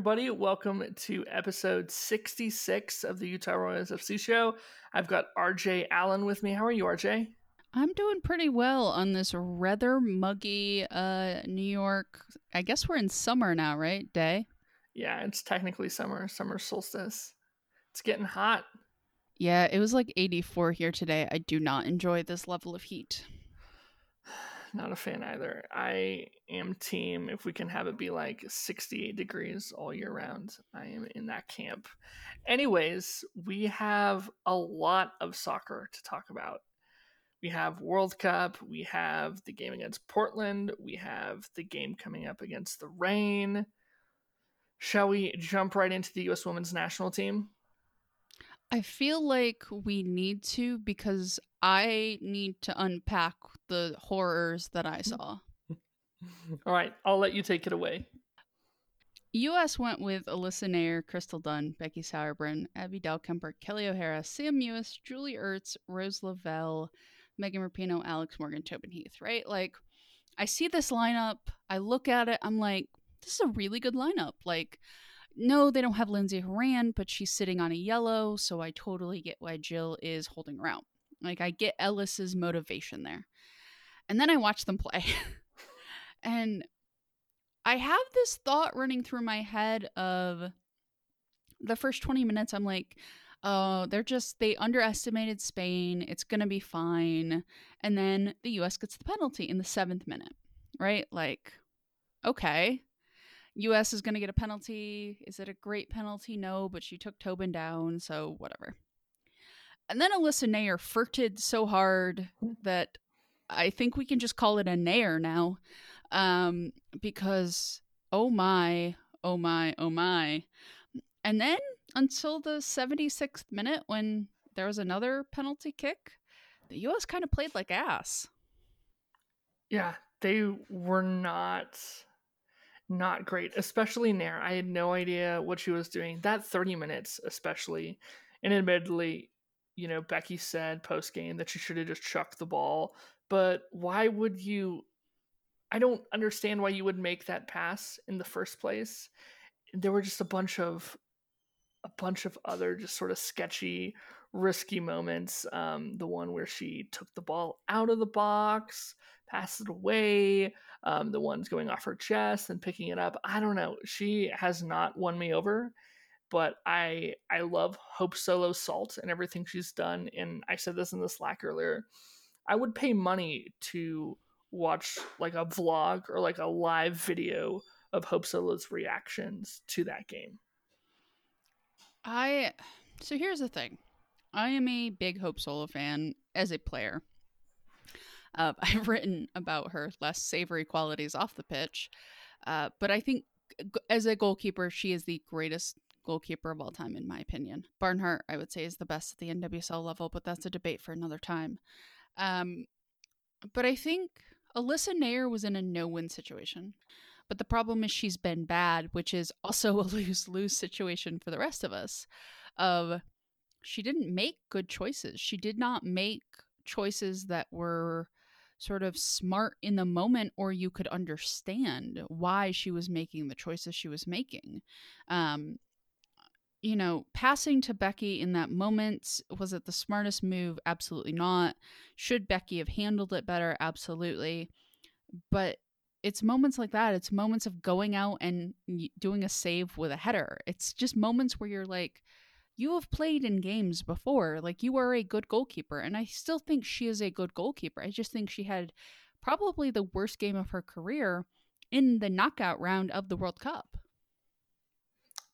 everybody. Welcome to episode 66 of the Utah Royals FC show. I've got RJ Allen with me. How are you, RJ? I'm doing pretty well on this rather muggy uh, New York. I guess we're in summer now, right? Day? Yeah, it's technically summer, summer solstice. It's getting hot. Yeah, it was like 84 here today. I do not enjoy this level of heat. Not a fan either. I am team if we can have it be like 68 degrees all year round. I am in that camp. Anyways, we have a lot of soccer to talk about. We have World Cup, we have the game against Portland, we have the game coming up against the Reign. Shall we jump right into the US women's national team? I feel like we need to because I need to unpack the horrors that I mm. saw. All right, I'll let you take it away. US went with Alyssa Naeher, Crystal Dunn, Becky Sauerbrunn, Abby Dahlkemper, Kelly O'Hara, Sam Mewis, Julie Ertz, Rose Lavelle, Megan Rapinoe, Alex Morgan, Tobin Heath, right? Like, I see this lineup, I look at it, I'm like, this is a really good lineup. Like, no, they don't have Lindsay Horan, but she's sitting on a yellow, so I totally get why Jill is holding her out. Like, I get Ellis's motivation there. And then I watch them play. and I have this thought running through my head of the first 20 minutes, I'm like, oh, they're just, they underestimated Spain. It's going to be fine. And then the US gets the penalty in the seventh minute, right? Like, okay. US is going to get a penalty. Is it a great penalty? No, but she took Tobin down, so whatever. And then Alyssa Naeher flirted so hard that I think we can just call it a Nair now. Um, because oh my, oh my, oh my. And then until the 76th minute when there was another penalty kick, the US kind of played like ass. Yeah, they were not not great, especially Naeher. I had no idea what she was doing. That 30 minutes, especially. And admittedly, you know, Becky said post game that she should have just chucked the ball. But why would you? I don't understand why you would make that pass in the first place. There were just a bunch of a bunch of other just sort of sketchy, risky moments. Um, the one where she took the ball out of the box, passed it away um, the ones going off her chest and picking it up. I don't know. She has not won me over, but I I love Hope Solo Salt and everything she's done. And I said this in the Slack earlier. I would pay money to watch like a vlog or like a live video of Hope Solo's reactions to that game. I so here's the thing. I am a big Hope Solo fan as a player. Uh, I've written about her less savory qualities off the pitch, uh, but I think as a goalkeeper, she is the greatest goalkeeper of all time, in my opinion. Barnhart, I would say, is the best at the NWSL level, but that's a debate for another time. Um, but I think Alyssa Naeher was in a no-win situation. But the problem is she's been bad, which is also a lose-lose situation for the rest of us. Of she didn't make good choices. She did not make choices that were sort of smart in the moment or you could understand why she was making the choices she was making. Um you know passing to becky in that moment was it the smartest move? Absolutely not. Should becky have handled it better? Absolutely. But it's moments like that. It's moments of going out and doing a save with a header. It's just moments where you're like you have played in games before. Like you are a good goalkeeper. And I still think she is a good goalkeeper. I just think she had probably the worst game of her career in the knockout round of the World Cup.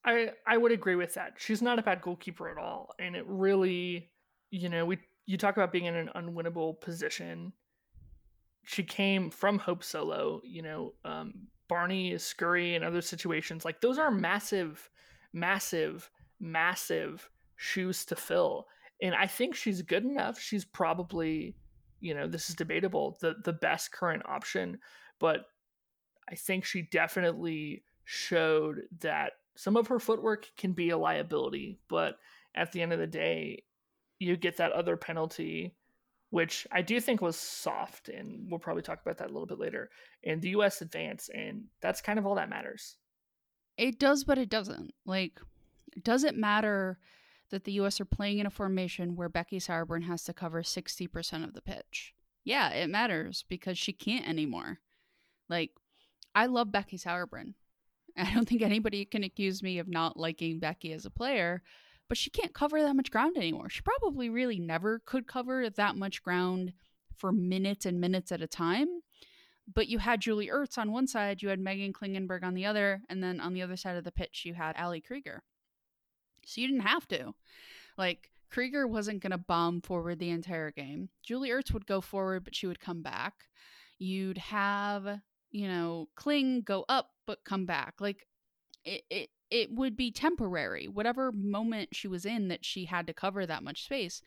I I would agree with that. She's not a bad goalkeeper at all. And it really, you know, we you talk about being in an unwinnable position. She came from Hope Solo, you know, um, Barney, Scurry, and other situations. Like those are massive, massive massive shoes to fill. And I think she's good enough. She's probably, you know, this is debatable, the the best current option, but I think she definitely showed that some of her footwork can be a liability, but at the end of the day, you get that other penalty which I do think was soft, and we'll probably talk about that a little bit later. And the U.S. advance, and that's kind of all that matters. It does, but it doesn't. Like, does it matter that the US are playing in a formation where Becky Sauerbrunn has to cover 60% of the pitch? Yeah, it matters because she can't anymore. Like, I love Becky Sauerbrunn. I don't think anybody can accuse me of not liking Becky as a player, but she can't cover that much ground anymore. She probably really never could cover that much ground for minutes and minutes at a time. But you had Julie Ertz on one side, you had Meghan Klingenberg on the other, and then on the other side of the pitch, you had Ali Krieger. So you didn't have to. Like, Krieger wasn't going to bomb forward the entire game. Julie Ertz would go forward, but she would come back. You'd have, you know, Kling go up, but come back. Like, it, it, it would be temporary. Whatever moment she was in that she had to cover that much space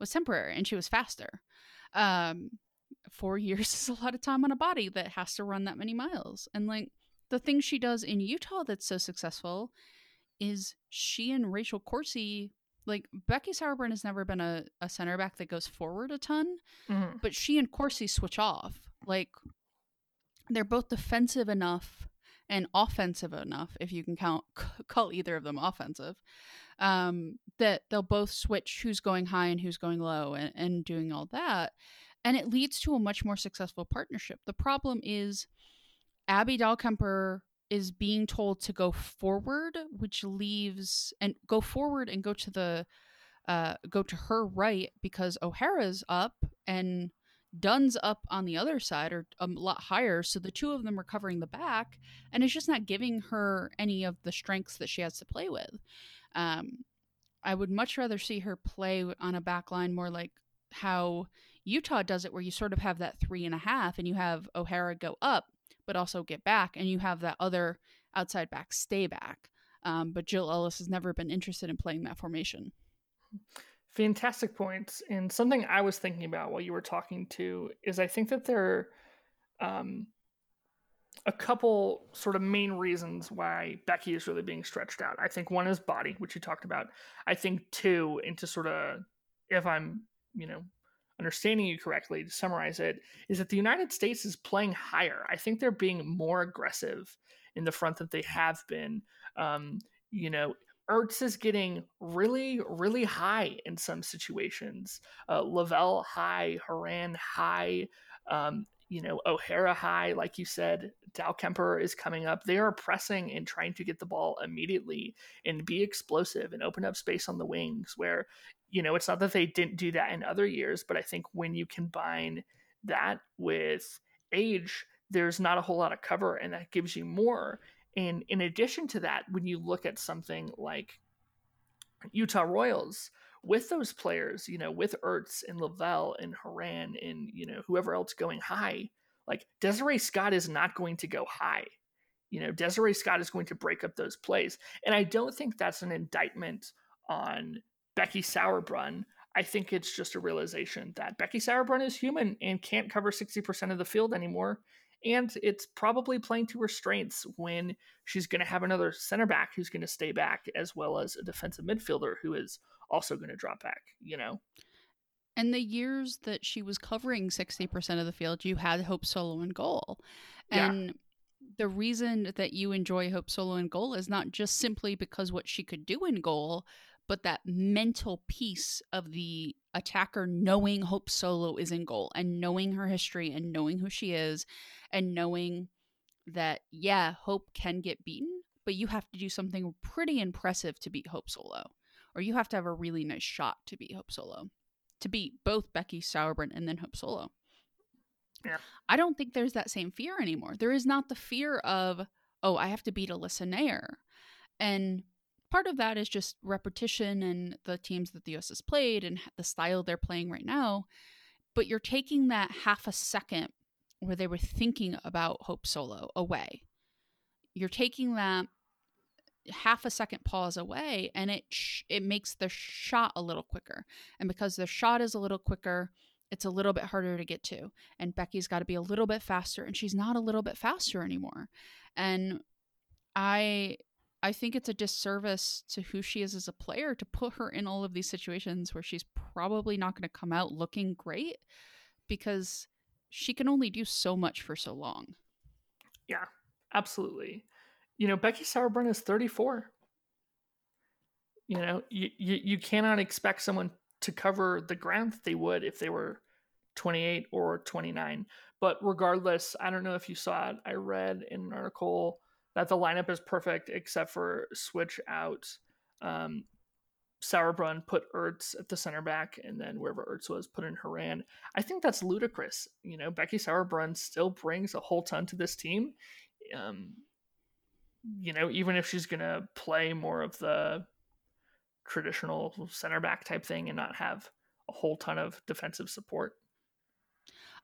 was temporary, and she was faster. Um, four years is a lot of time on a body that has to run that many miles. And like the thing she does in Utah that's so successful is she and Rachel Corsie like Becky Sauerbrunn has never been a, a center back that goes forward a ton, mm-hmm. but she and Corsie switch off. Like they're both defensive enough and offensive enough, if you can count call either of them offensive, um, that they'll both switch who's going high and who's going low and, and doing all that. And it leads to a much more successful partnership. The problem is Abby Dahlkemper is being told to go forward, which leaves and go forward and go to the uh, go to her right because O'Hara's up and Dunn's up on the other side or a lot higher. So the two of them are covering the back, and it's just not giving her any of the strengths that she has to play with. Um, I would much rather see her play on a back line more like how Utah does it, where you sort of have that three and a half and you have O'Hara go up but also get back, and you have that other outside back stay back. Um, but Jill Ellis has never been interested in playing that formation. Fantastic points. And something I was thinking about while you were talking to is I think that there are um, a couple sort of main reasons why Becky is really being stretched out. I think one is body, which you talked about. I think two, into sort of, if I'm, you know, understanding you correctly, to summarize it, is that the United States is playing higher. I think they're being more aggressive in the front than they have been. Um, you know, Ertz is getting really, really high in some situations. Uh, Lavelle high, Horan high, um, you know, O'Hara high, like you said. Dahlkemper is coming up. They are pressing and trying to get the ball immediately and be explosive and open up space on the wings where you know, it's not that they didn't do that in other years, but I think when you combine that with age, there's not a whole lot of cover, and that gives you more. And in addition to that, when you look at something like Utah Royals, with those players, you know, with Ertz and Lavelle and Horan and, you know, whoever else going high, like Desiree Scott is not going to go high. You know, Desiree Scott is going to break up those plays. And I don't think that's an indictment on Becky Sauerbrunn, I think it's just a realization that Becky Sauerbrunn is human and can't cover 60% of the field anymore. And it's probably playing to her strengths when she's going to have another center back who's going to stay back, as well as a defensive midfielder who is also going to drop back, you know? And the years that she was covering 60% of the field, you had Hope Solo in goal. And yeah. the reason that you enjoy Hope Solo in goal is not just simply because what she could do in goal, but that mental piece of the attacker knowing Hope Solo is in goal and knowing her history and knowing who she is and knowing that, yeah, Hope can get beaten, but you have to do something pretty impressive to beat Hope Solo. Or you have to have a really nice shot to beat Hope Solo, to beat both Becky Sauerbrunn and then Hope Solo. Yeah. I don't think there's that same fear anymore. There is not the fear of, oh, I have to beat Alyssa Naeher. And part of that is just repetition and the teams that the US has played and the style they're playing right now. But you're taking that half a second where they were thinking about Hope Solo away. You're taking that half a second pause away and it sh- it makes the shot a little quicker. And because the shot is a little quicker, it's a little bit harder to get to. And Becky's got to be a little bit faster and she's not a little bit faster anymore. And I I think it's a disservice to who she is as a player to put her in all of these situations where she's probably not going to come out looking great because she can only do so much for so long. Yeah, absolutely. you know, Becky Sauerbrunn is 34. You know, you, you, you cannot expect someone to cover the ground that they would if they were 28 or 29. But regardless, I don't know if you saw it. I read in an article that the lineup is perfect except for switch out um, Sauerbrunn, put Ertz at the center back, and then wherever Ertz was, put in Horan. I think that's ludicrous. You know, Becky Sauerbrunn still brings a whole ton to this team. Um, you know, even if she's going to play more of the traditional center back type thing and not have a whole ton of defensive support.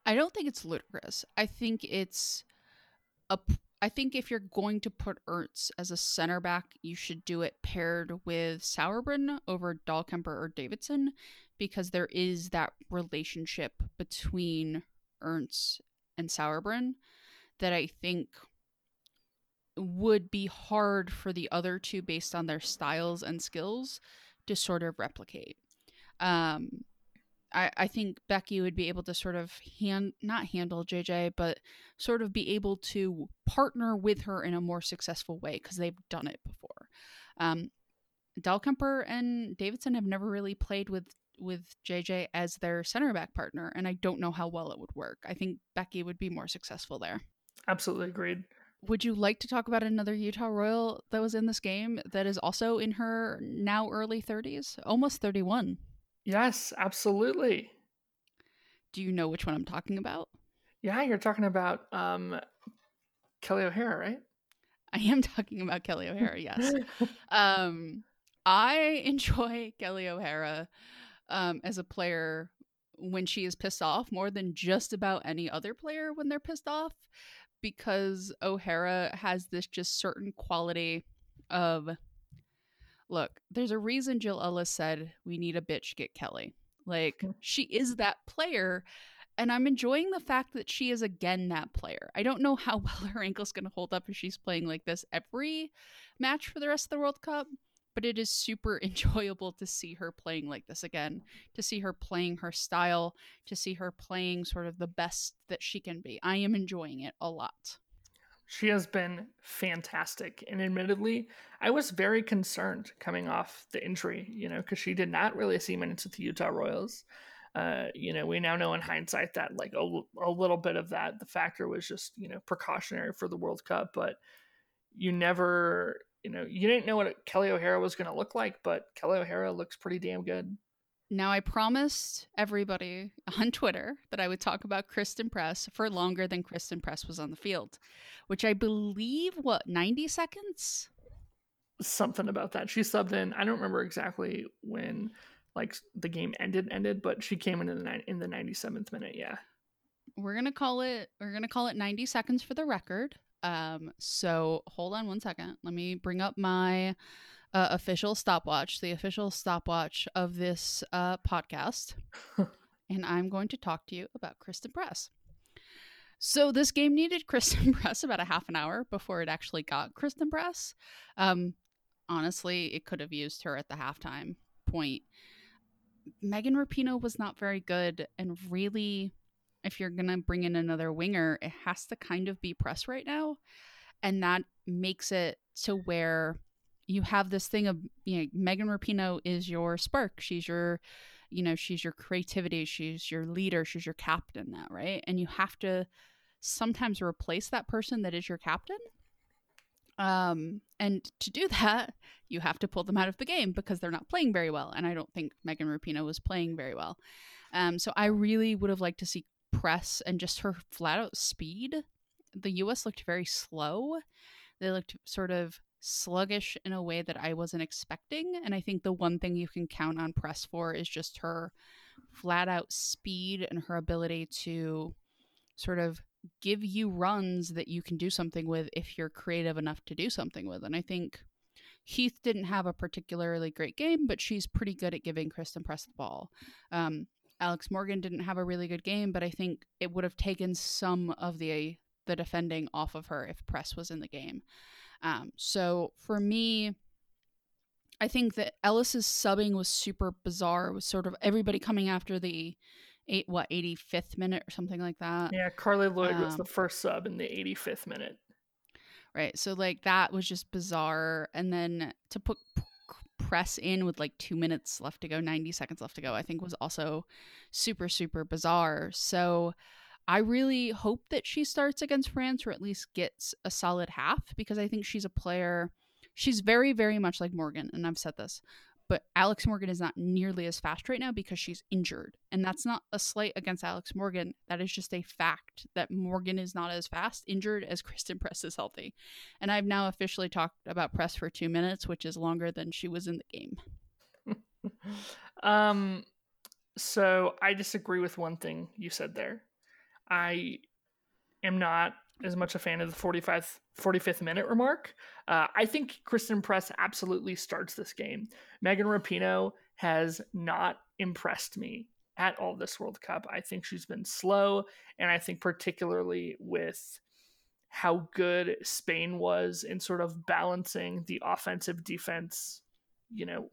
I don't think it's ludicrous. I think it's a. I think if you're going to put Ertz as a center back, you should do it paired with Sauerbrunn over Dahlkemper or Davidson, because there is that relationship between Ertz and Sauerbrunn that I think would be hard for the other two based on their styles and skills to sort of replicate. Um, I, I think Becky would be able to sort of hand not handle JJ, but sort of be able to partner with her in a more successful way because they've done it before. Um, Dahlkemper and Davidson have never really played with with JJ as their center back partner, and I don't know how well it would work. I think Becky would be more successful there. Absolutely agreed would you like to talk about another Utah Royal that was in this game that is also in her now early 30s, almost 31? Yes, absolutely. Do you know which one I'm talking about? Yeah, you're talking about um, Kelly O'Hara, right? I am talking about Kelly O'Hara, yes. um, I enjoy Kelly O'Hara um, as a player when she is pissed off more than just about any other player when they're pissed off because O'Hara has this just certain quality of look, there's a reason Jill Ellis said we need a bitch get Kelly. Like she is that player and I'm enjoying the fact that she is again that player. I don't know how well her ankle's going to hold up if she's playing like this every match for the rest of the World Cup, but it is super enjoyable to see her playing like this again, to see her playing her style, to see her playing sort of the best that she can be. I am enjoying it a lot. She has been fantastic. And admittedly, I was very concerned coming off the injury, you know, because she did not really see minutes with the Utah Royals. Uh, you know, we now know in hindsight that like a, a little bit of that, the factor was just, you know, precautionary for the World Cup, but you never you know, you didn't know what Kelly O'Hara was going to look like, but Kelly O'Hara looks pretty damn good. Now, I promised everybody on Twitter that I would talk about Christen Press for longer than Christen Press was on the field, which I believe, what, 90 seconds? Something about that. She subbed in. I don't remember exactly when like the game ended ended, but she came in in the in the 97th minute, yeah. We're going to call it we're to call it 90 seconds for the record. Um, so hold on one second. Let me bring up my uh, official stopwatch, the official stopwatch of this uh, podcast. and I'm going to talk to you about Christen Press. So this game needed Christen Press about a half an hour before it actually got Christen Press. Um, honestly, it could have used her at the halftime point. Megan Rapinoe was not very good and really if you're going to bring in another winger, it has to kind of be press right now. And that makes it to where you have this thing of, you know, Megan Rapinoe is your spark. She's your, you know, she's your creativity. She's your leader. She's your captain now, right? And you have to sometimes replace that person that is your captain. Um, and to do that, you have to pull them out of the game because they're not playing very well. And I don't think Megan Rapinoe was playing very well. Um, so I really would have liked to see press and just her flat out speed, the US looked very slow. They looked sort of sluggish in a way that I wasn't expecting. And I think the one thing you can count on press for is just her flat out speed and her ability to sort of give you runs that you can do something with if you're creative enough to do something with. And I think Heath didn't have a particularly great game, but she's pretty good at giving Christen Press the ball. Um, Alex Morgan didn't have a really good game, but I think it would have taken some of the the defending off of her if Press was in the game. Um, so for me, I think that Ellis's subbing was super bizarre. It was sort of everybody coming after the eight what 85th minute or something like that. Yeah, Carli Lloyd um, was the first sub in the 85th minute. right? So like that was just bizarre. And then to put press in with like two minutes left to go, 90 seconds left to go, I think was also super, super bizarre. So I really hope that she starts against France or at least gets a solid half because I think she's a player. She's very, very much like Morgan. And I've said this but Alex Morgan is not nearly as fast right now because she's injured. And that's not a slight against Alex Morgan. That is just a fact that Morgan is not as fast injured as Christen Press is healthy. And I've now officially talked about Press for two minutes, which is longer than she was in the game. um, so I disagree with one thing you said there. I am not as much a fan of the 45th 45th minute remark. Uh, I think Christen Press absolutely starts this game. Megan Rapinoe has not impressed me at all this World Cup. I think she's been slow, and I think particularly with how good Spain was in sort of balancing the offensive defense, you know,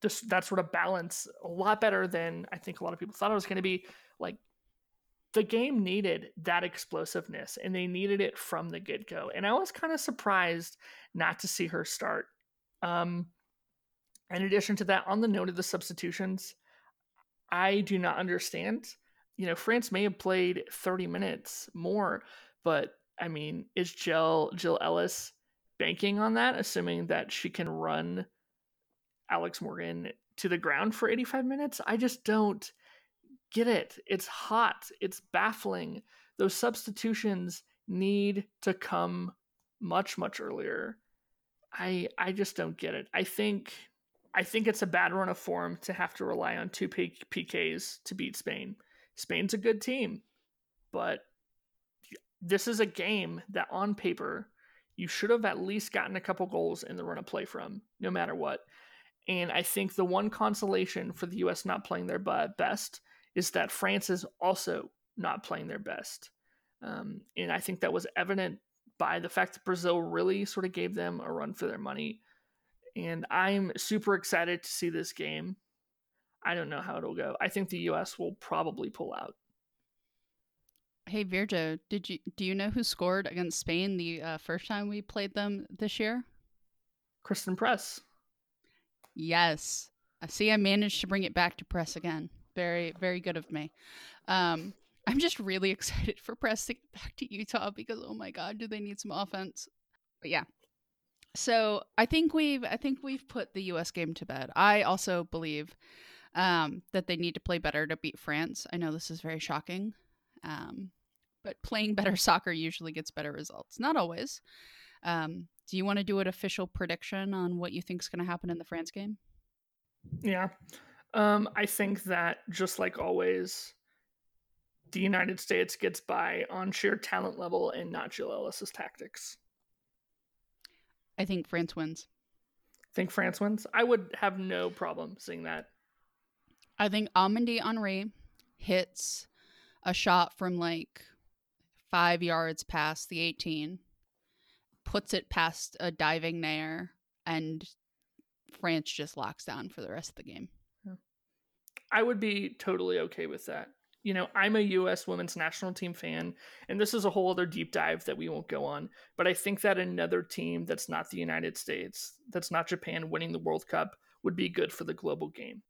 just that sort of balance a lot better than I think a lot of people thought it was going to be. Like the game needed that explosiveness and they needed it from the get go. And I was kind of surprised not to see her start. Um, in addition to that, on the note of the substitutions, I do not understand. You know, France may have played 30 minutes more, but I mean, is Jill Jill Ellis banking on that, assuming that she can run Alex Morgan to the ground for 85 minutes? I just don't get it. It's hot. It's baffling. Those substitutions need to come much much earlier. I I just don't get it. I think I think it's a bad run of form to have to rely on two P- PKs to beat Spain. Spain's a good team, but this is a game that on paper you should have at least gotten a couple goals in the run of play from, no matter what. And I think the one consolation for the US not playing their best is that France is also not playing their best. Um, and I think that was evident by the fact that Brazil really sort of gave them a run for their money. And I'm super excited to see this game. I don't know how it'll go. I think the US will probably pull out. Hey Virgil, did you do you know who scored against Spain the uh, first time we played them this year? Christen Press. Yes. I see I managed to bring it back to press again. Very, very good of me. Um, I'm just really excited for Press to get back to Utah because oh my god, do they need some offense? But yeah. So I think we've I think we've put the US game to bed. I also believe um, that they need to play better to beat France. I know this is very shocking. Um, but playing better soccer usually gets better results. Not always. Um, do you want to do an official prediction on what you think is going to happen in the France game? Yeah. Um, I think that just like always, the United States gets by on sheer talent level and not Jill Ellis's tactics. I think France wins. Think France wins? I would have no problem seeing that. I think Amandine Henry hits a shot from like five yards past the 18, puts it past a diving Naeher, and France just locks down for the rest of the game. I would be totally okay with that. You know, I'm a US women's national team fan, and this is a whole other deep dive that we won't go on. But I think that another team that's not the United States, that's not Japan winning the World Cup, would be good for the global game.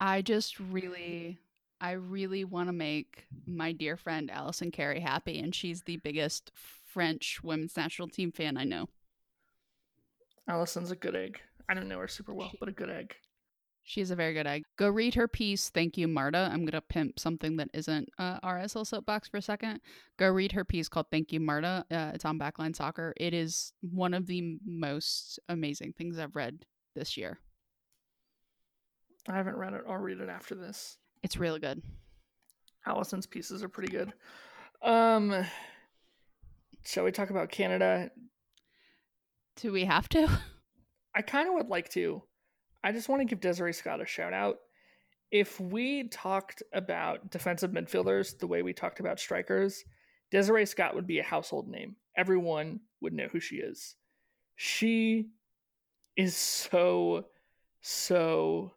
I just really, I really want to make my dear friend Allison Carey happy, and she's the biggest French women's national team fan I know. Allison's a good egg. I don't know her super well, but a good egg. She's a very good egg. Go read her piece. Thank you, Marta. I'm going to pimp something that isn't uh, RSL Soapbox for a second. Go read her piece called Thank You, Marta. Uh, it's on Backline Soccer. It is one of the most amazing things I've read this year. I haven't read it. I'll read it after this. It's really good. Allison's pieces are pretty good. Um, shall we talk about Canada? Do we have to? I kind of would like to. I just want to give Desiree Scott a shout out. If we talked about defensive midfielders the way we talked about strikers, Desiree Scott would be a household name. Everyone would know who she is. She is so, so,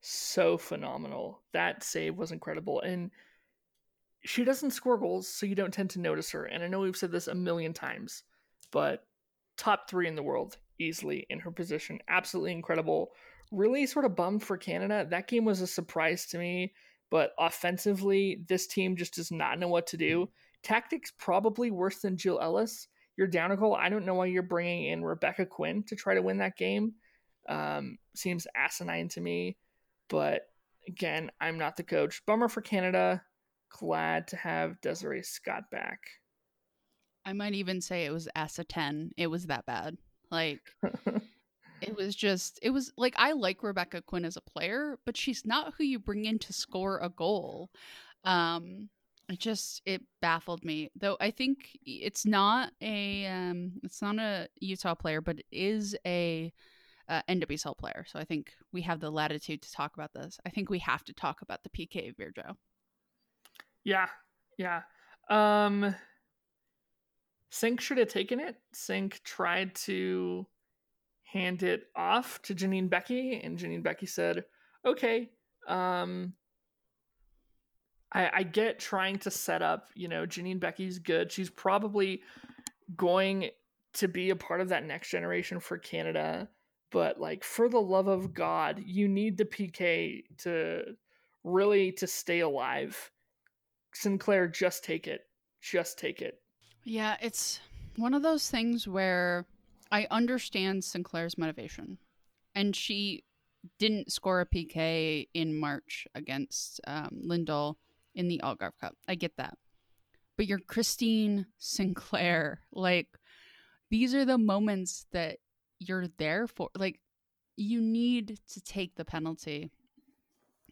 so phenomenal. That save was incredible. And she doesn't score goals, so you don't tend to notice her. And I know we've said this a million times, but top three in the world easily in her position. Absolutely incredible. Really sort of bummed for Canada. That game was a surprise to me, but offensively, this team just does not know what to do. Tactics probably worse than Jill Ellis. You're down a goal. I don't know why you're bringing in Rebecca Quinn to try to win that game. Um, seems asinine to me, but again, I'm not the coach. Bummer for Canada. Glad to have Desiree Scott back. I might even say it was S a 10. It was that bad. Like, it was just, it was like, I like Rebecca Quinn as a player, but she's not who you bring in to score a goal. Um, it just, it baffled me. Though I think it's not a, um, it's not a Utah player, but it is a, uh, NWSL player. So I think we have the latitude to talk about this. I think we have to talk about the PK of Virjo. Yeah, yeah. Um, Sinc should have taken it. Sinc tried to hand it off to Janine Beckie, and Janine Beckie said, "Okay." Um, I, I get trying to set up. You know, Janine Beckie's good. She's probably going to be a part of that next generation for Canada. But like, for the love of God, you need the PK to really to stay alive. Sinclair, just take it. Just take it. Yeah, it's one of those things where I understand Sinclair's motivation. And she didn't score a PK in March against um, Lindahl in the Algarve Cup. I get that. But you're Christine Sinclair. Like, these are the moments that you're there for. Like, you need to take the penalty.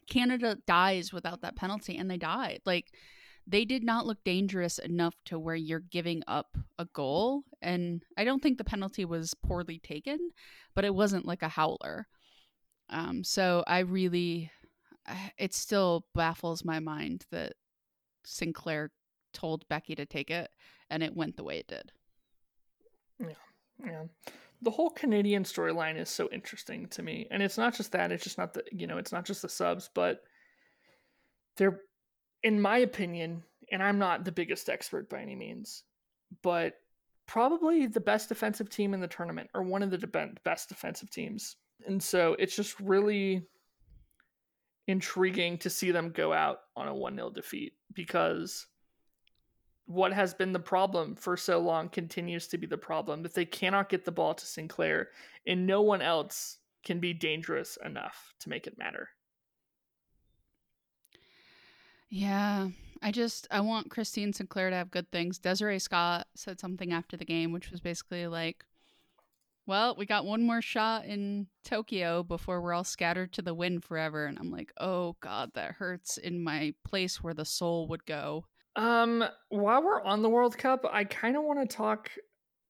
Canada dies without that penalty, and they died. Like, they did not look dangerous enough to where you're giving up a goal. And I don't think the penalty was poorly taken, but it wasn't like a howler. Um, so I really, it still baffles my mind that Sinclair told Beckie to take it and it went the way it did. Yeah. Yeah. The whole Canadian storyline is so interesting to me. And it's not just that, it's just not the, you know, it's not just the subs, but they're in my opinion, and I'm not the biggest expert by any means, but probably the best defensive team in the tournament or one of the de- best defensive teams. And so it's just really intriguing to see them go out on a 1 0 defeat because what has been the problem for so long continues to be the problem that they cannot get the ball to Sinclair and no one else can be dangerous enough to make it matter. Yeah. I just I want Christine Sinclair to have good things. Desiree Scott said something after the game, which was basically like, "Well, we got one more shot in Tokyo before we're all scattered to the wind forever." And I'm like, "Oh God, that hurts in my place where the soul would go." Um, while we're on the World Cup, I kind of want to talk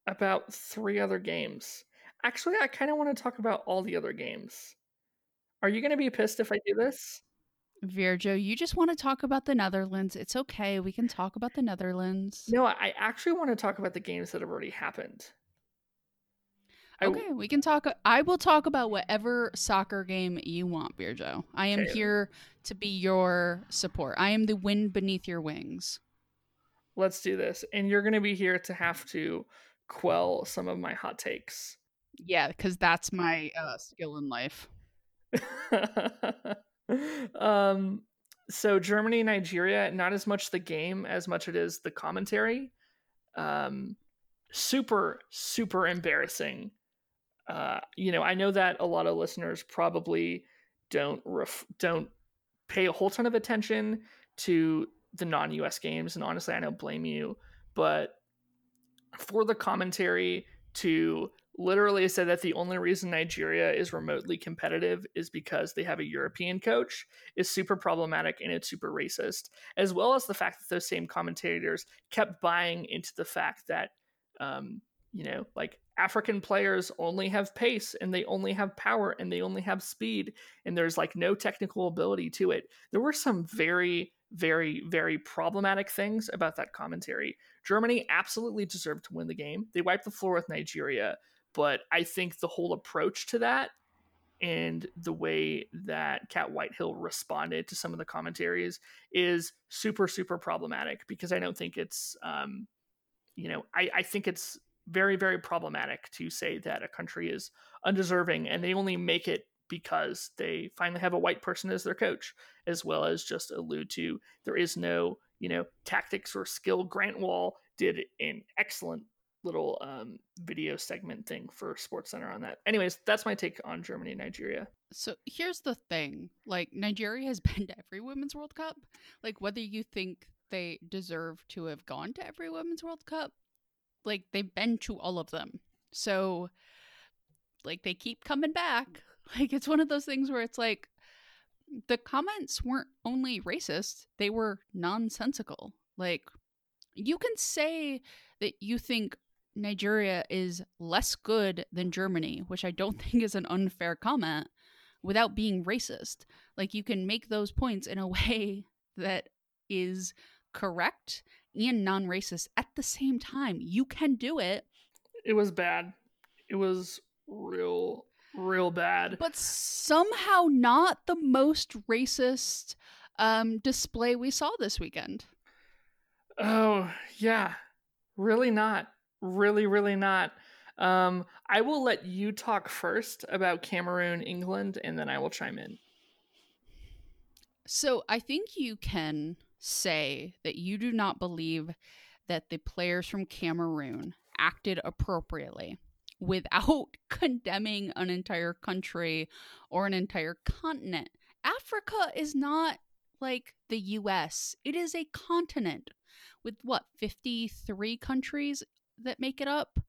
about three other games. Actually, I kind of want to talk about all the other games. Are you going to be pissed if I do this? Virjo, you just want to talk about the Netherlands. It's okay. We can talk about the Netherlands. No, I actually want to talk about the games that have already happened. Okay, I, we can talk. I will talk about whatever soccer game you want, Virjo. I am okay. here to be your support. I am the wind beneath your wings. Let's do this. And you're going to be here to have to quell some of my hot takes. Yeah, because that's my uh, skill in life. um, so Germany, Nigeria, not as much the game as much it is the commentary. Um, super, super embarrassing. Uh, you know, I know that a lot of listeners probably don't ref- don't pay a whole ton of attention to the non-US games, and honestly, I don't blame you. But for the commentary to literally say that the only reason Nigeria is remotely competitive is because they have a European coach is super problematic and it's super racist, as well as the fact that those same commentators kept buying into the fact that, um, you know, like African players only have pace and they only have power and they only have speed and there's like no technical ability to it. There were some very very, very problematic things about that commentary. Germany absolutely deserved to win the game. They wiped the floor with Nigeria but I think the whole approach to that and the way that Cat Whitehill responded to some of the commentaries is super, super problematic because I don't think it's, um, you know, I, I think it's very, very problematic to say that a country is undeserving and they only make it because they finally have a white person as their coach, as well as just allude to there is no, you know, tactics or skill. Grant Wahl did an excellent little um, video segment thing for Sports Center on that. Anyways, that's my take on Germany and Nigeria. So here's the thing: like Nigeria has been to every Women's World Cup. Like whether you think they deserve to have gone to every Women's World Cup, like they've been to all of them. So like they keep coming back. Like it's one of those things where it's like the comments weren't only racist, they were nonsensical. Like you can say that you think Nigeria is less good than Germany, which I don't think is an unfair comment, without being racist. Like you can make those points in a way that is correct and non racist at the same time. You can do it. It was bad. It was real real bad. But somehow not the most racist um, display we saw this weekend. Oh, yeah. Really not. Really, really not. Um, I will let you talk first about Cameroon, England, and then I will chime in. So I think you can say that you do not believe that the players from Cameroon acted appropriately without condemning an entire country or an entire continent. Africa is not like the US, it is a continent with what, 53 countries that make it up?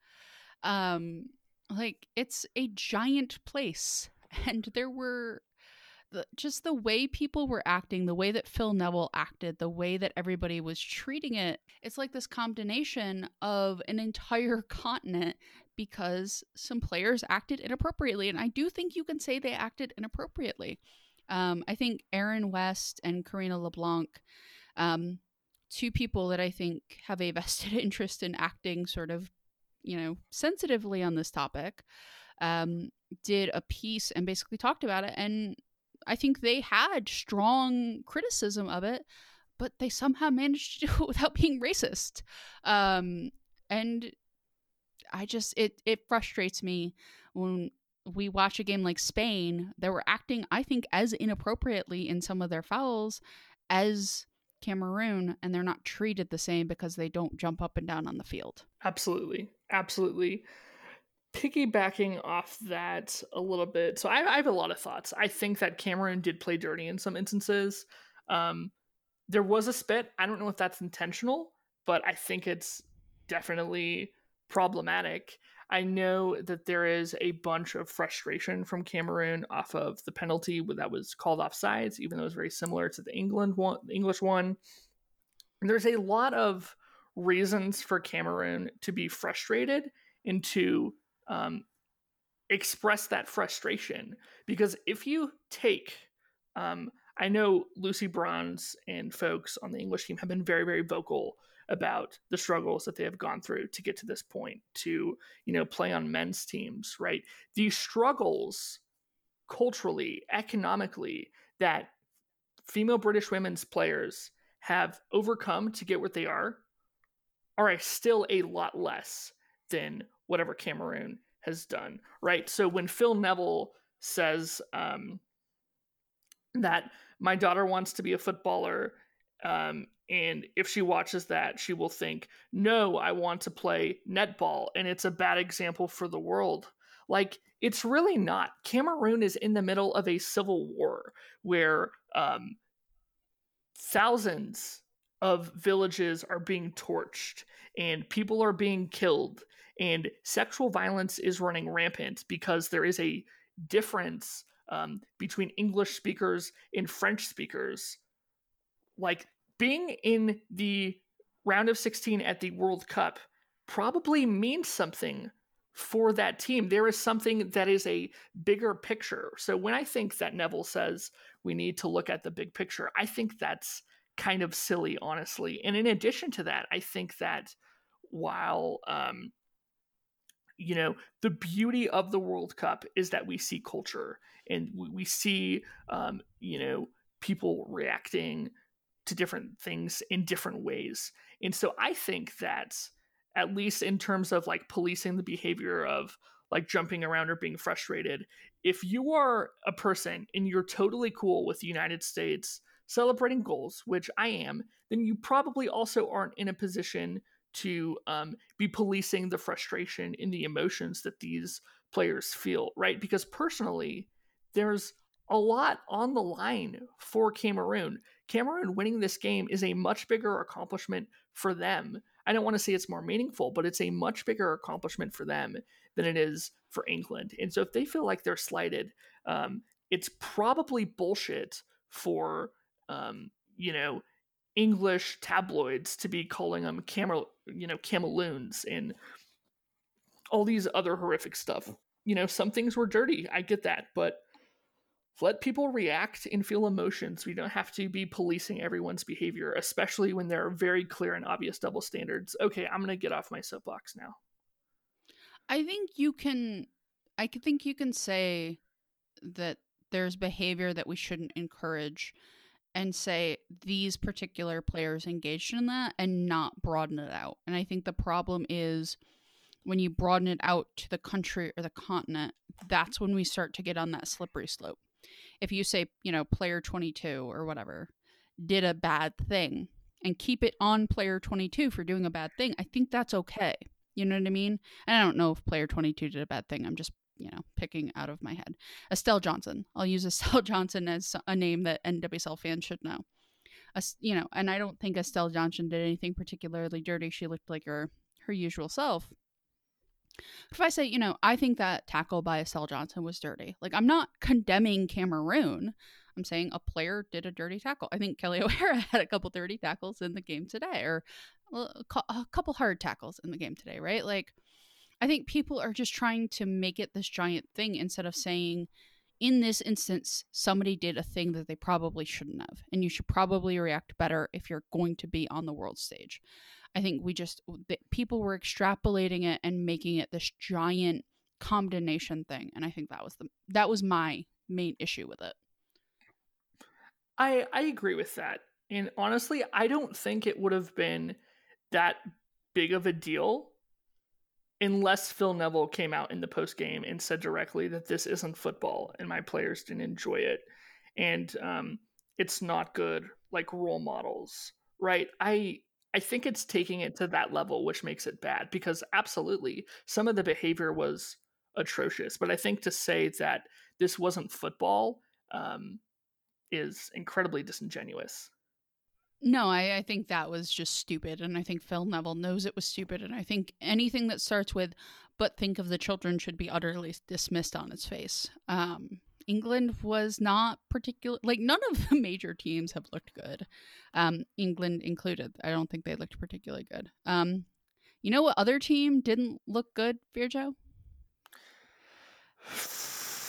Um, like, it's a giant place. And there were just the way people were acting, the way that Phil Neville acted, the way that everybody was treating it, it's like this combination of an entire continent because some players acted inappropriately. And I do think you can say they acted inappropriately. Um, I think Aaron West and Karina LeBlanc, um, two people that I think have a vested interest in acting sort of, you know, sensitively on this topic, um, did a piece and basically talked about it. And I think they had strong criticism of it, but they somehow managed to do it without being racist. Um, and I just it it frustrates me when we watch a game like Spain that were acting I think as inappropriately in some of their fouls as Cameroon and they're not treated the same because they don't jump up and down on the field. Absolutely. Absolutely. Piggybacking off that a little bit. So I, I have a lot of thoughts. I think that Cameroon did play dirty in some instances. Um, there was a spit. I don't know if that's intentional, but I think it's definitely problematic. I know that there is a bunch of frustration from Cameroon off of the penalty that was called off sides, even though it was very similar to the England one, the English one. And there's a lot of reasons for Cameroon to be frustrated and to um, express that frustration. Because if you take, um, I know Lucy Bronze and folks on the English team have been very, very vocal about the struggles that they have gone through to get to this point to you know play on men's teams right? These struggles culturally economically that female british women's players have overcome to get what they are are still a lot less than whatever cameroon has done right? So when phil neville says um, that my daughter wants to be a footballer um, and if she watches that, she will think, no, I want to play netball. And it's a bad example for the world. Like, it's really not. Cameroon is in the middle of a civil war where um, thousands of villages are being torched and people are being killed and sexual violence is running rampant because there is a difference um, between English speakers and French speakers. Like being in the round of 16 at the World Cup probably means something for that team. There is something that is a bigger picture. So when I think that Neville says we need to look at the big picture, I think that's kind of silly, honestly. And in addition to that, I think that while um, you know the beauty of the World Cup is that we see culture and we, see um, you know people reacting to different things in different ways. And so I think that at least in terms of like policing the behavior of like jumping around or being frustrated. If you are a person and you're totally cool with the United States celebrating goals, which I am, then you probably also aren't in a position to um, be policing the frustration and the emotions that these players feel, right? Because personally, there's a lot on the line for Cameroon. Cameroon winning this game is a much bigger accomplishment for them. I don't want to say it's more meaningful, but it's a much bigger accomplishment for them than it is for England. And so if they feel like they're slighted, um, it's probably bullshit for um, you know English tabloids to be calling them camel, you know, camaloons and all these other horrific stuff. You know, some things were dirty. I get that, but let people react and feel emotions. We don't have to be policing everyone's behavior, especially when there are very clear and obvious double standards. Okay, I'm going to get off my soapbox now. I think you can I think you can say that there's behavior that we shouldn't encourage and say these particular players engaged in that and not broaden it out. And I think the problem is when you broaden it out to the country or the continent, that's when we start to get on that slippery slope. If you say, you know, player 22 or whatever did a bad thing and keep it on player 22 for doing a bad thing, I think that's okay. You know what I mean? And I don't know if player 22 did a bad thing. I'm just you know, picking out of my head. Estelle Johnson. I'll use Estelle Johnson as a name that NWSL fans should know. You know, and I don't think Estelle Johnson did anything particularly dirty. She looked like her her usual self. If I say, you know, I think that tackle by Estelle Johnson was dirty. Like I'm not condemning Cameroon. I'm saying a player did a dirty tackle. I think Kelly O'Hara had a couple dirty tackles in the game today, or a couple hard tackles in the game today, right? Like I think people are just trying to make it this giant thing instead of saying, in this instance, somebody did a thing that they probably shouldn't have. And you should probably react better if you're going to be on the world stage. I think we just, people were extrapolating it and making it this giant condemnation thing. And I think that was the, that was my main issue with it. I, I agree with that. And honestly, I don't think it would have been that big of a deal unless Phil Neville came out in the post game and said directly that this isn't football and my players didn't enjoy it and um, it's not good like role models, right? I I think it's taking it to that level, which makes it bad because absolutely some of the behavior was atrocious, but I think to say that this wasn't football um, is incredibly disingenuous. No, I, I think that was just stupid. And I think Phil Neville knows it was stupid. And I think anything that starts with, but think of the children should be utterly dismissed on its face. Um, England was not particular like none of the major teams have looked good. Um, England included. I don't think they looked particularly good. Um, you know what other team didn't look good, Virjo?